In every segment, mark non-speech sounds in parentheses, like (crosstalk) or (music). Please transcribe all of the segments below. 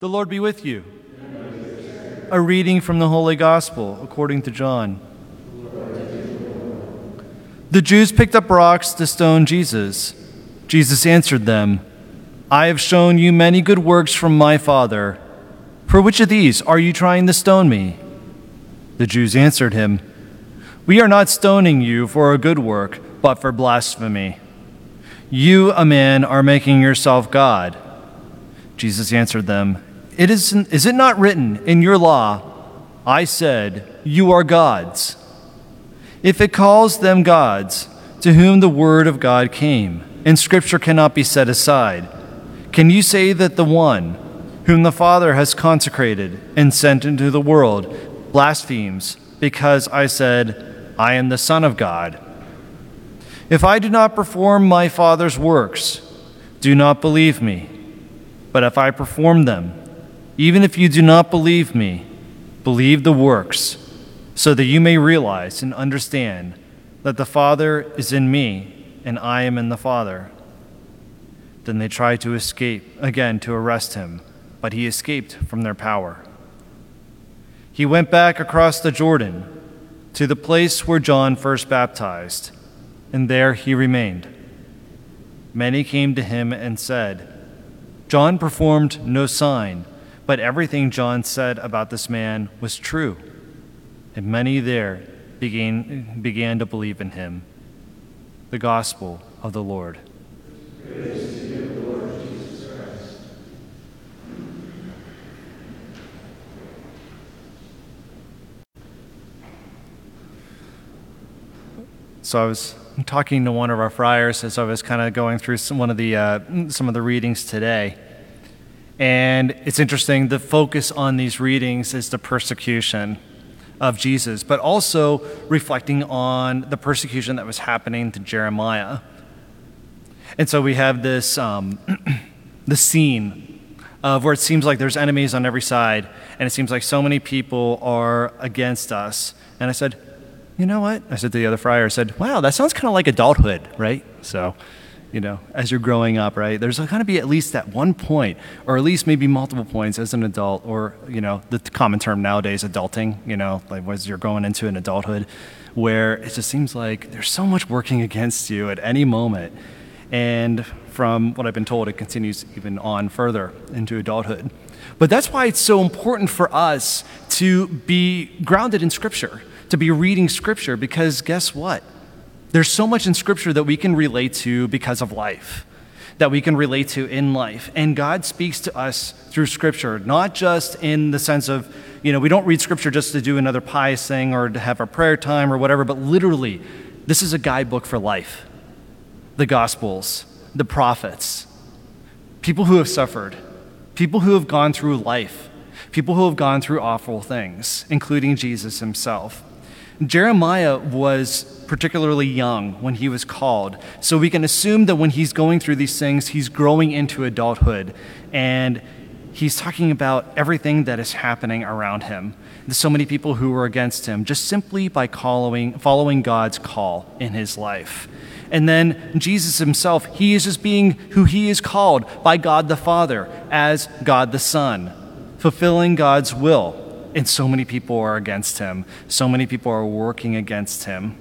The Lord be with you. A reading from the Holy Gospel according to John. The Jews picked up rocks to stone Jesus. Jesus answered them, I have shown you many good works from my Father. For which of these are you trying to stone me? The Jews answered him, We are not stoning you for a good work, but for blasphemy. You, a man, are making yourself God. Jesus answered them, it is, is it not written in your law, I said, You are gods? If it calls them gods, to whom the word of God came, and scripture cannot be set aside, can you say that the one whom the Father has consecrated and sent into the world blasphemes because I said, I am the Son of God? If I do not perform my Father's works, do not believe me. But if I perform them, even if you do not believe me, believe the works, so that you may realize and understand that the Father is in me and I am in the Father. Then they tried to escape again to arrest him, but he escaped from their power. He went back across the Jordan to the place where John first baptized, and there he remained. Many came to him and said, John performed no sign but everything John said about this man was true, and many there began, began to believe in him. The Gospel of the Lord. So I was talking to one of our friars as I was kind of going through some, one of the uh, some of the readings today and it's interesting, the focus on these readings is the persecution of Jesus, but also reflecting on the persecution that was happening to Jeremiah. And so we have this um, (clears throat) the scene of where it seems like there's enemies on every side, and it seems like so many people are against us. And I said, you know what? I said to the other friar, I said, wow, that sounds kind of like adulthood, right? So you know, as you're growing up, right? There's going to be at least at one point, or at least maybe multiple points as an adult, or, you know, the common term nowadays, adulting, you know, like as you're going into an adulthood, where it just seems like there's so much working against you at any moment. And from what I've been told, it continues even on further into adulthood. But that's why it's so important for us to be grounded in Scripture, to be reading Scripture, because guess what? There's so much in Scripture that we can relate to because of life, that we can relate to in life. And God speaks to us through Scripture, not just in the sense of, you know, we don't read Scripture just to do another pious thing or to have a prayer time or whatever, but literally, this is a guidebook for life. The Gospels, the prophets, people who have suffered, people who have gone through life, people who have gone through awful things, including Jesus himself. Jeremiah was particularly young when he was called. So we can assume that when he's going through these things, he's growing into adulthood. And he's talking about everything that is happening around him. There's so many people who were against him just simply by following, following God's call in his life. And then Jesus himself, he is just being who he is called by God the Father as God the Son, fulfilling God's will and so many people are against him. So many people are working against him.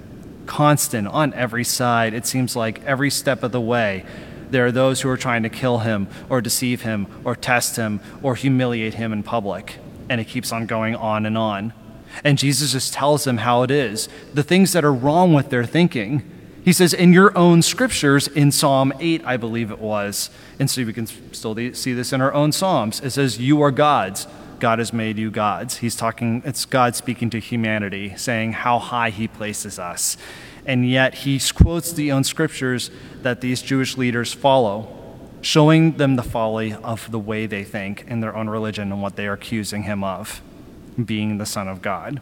Constant on every side. It seems like every step of the way, there are those who are trying to kill him or deceive him or test him or humiliate him in public. And it keeps on going on and on. And Jesus just tells them how it is the things that are wrong with their thinking. He says, in your own scriptures, in Psalm 8, I believe it was, and so we can still see this in our own Psalms, it says, You are gods God has made you gods. He's talking, it's God speaking to humanity, saying how high he places us. And yet he quotes the own scriptures that these Jewish leaders follow, showing them the folly of the way they think in their own religion and what they are accusing him of, being the Son of God.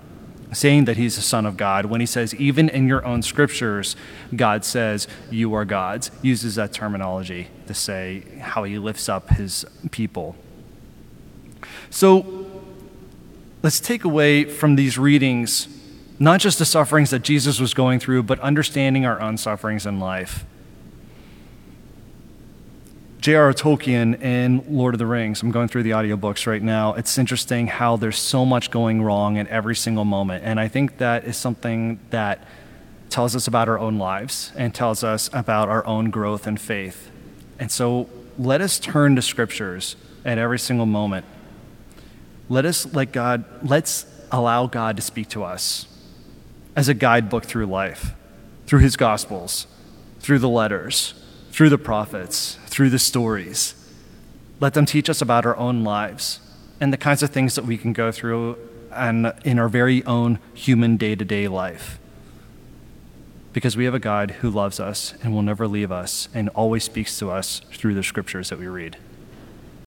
Saying that he's the Son of God, when he says, even in your own scriptures, God says, you are gods, uses that terminology to say how he lifts up his people. So let's take away from these readings not just the sufferings that Jesus was going through, but understanding our own sufferings in life. J.R.R. Tolkien in Lord of the Rings, I'm going through the audiobooks right now. It's interesting how there's so much going wrong in every single moment. And I think that is something that tells us about our own lives and tells us about our own growth and faith. And so let us turn to scriptures at every single moment. Let us let God, let's allow God to speak to us as a guidebook through life, through his gospels, through the letters, through the prophets, through the stories. Let them teach us about our own lives and the kinds of things that we can go through and in our very own human day to day life. Because we have a God who loves us and will never leave us and always speaks to us through the scriptures that we read.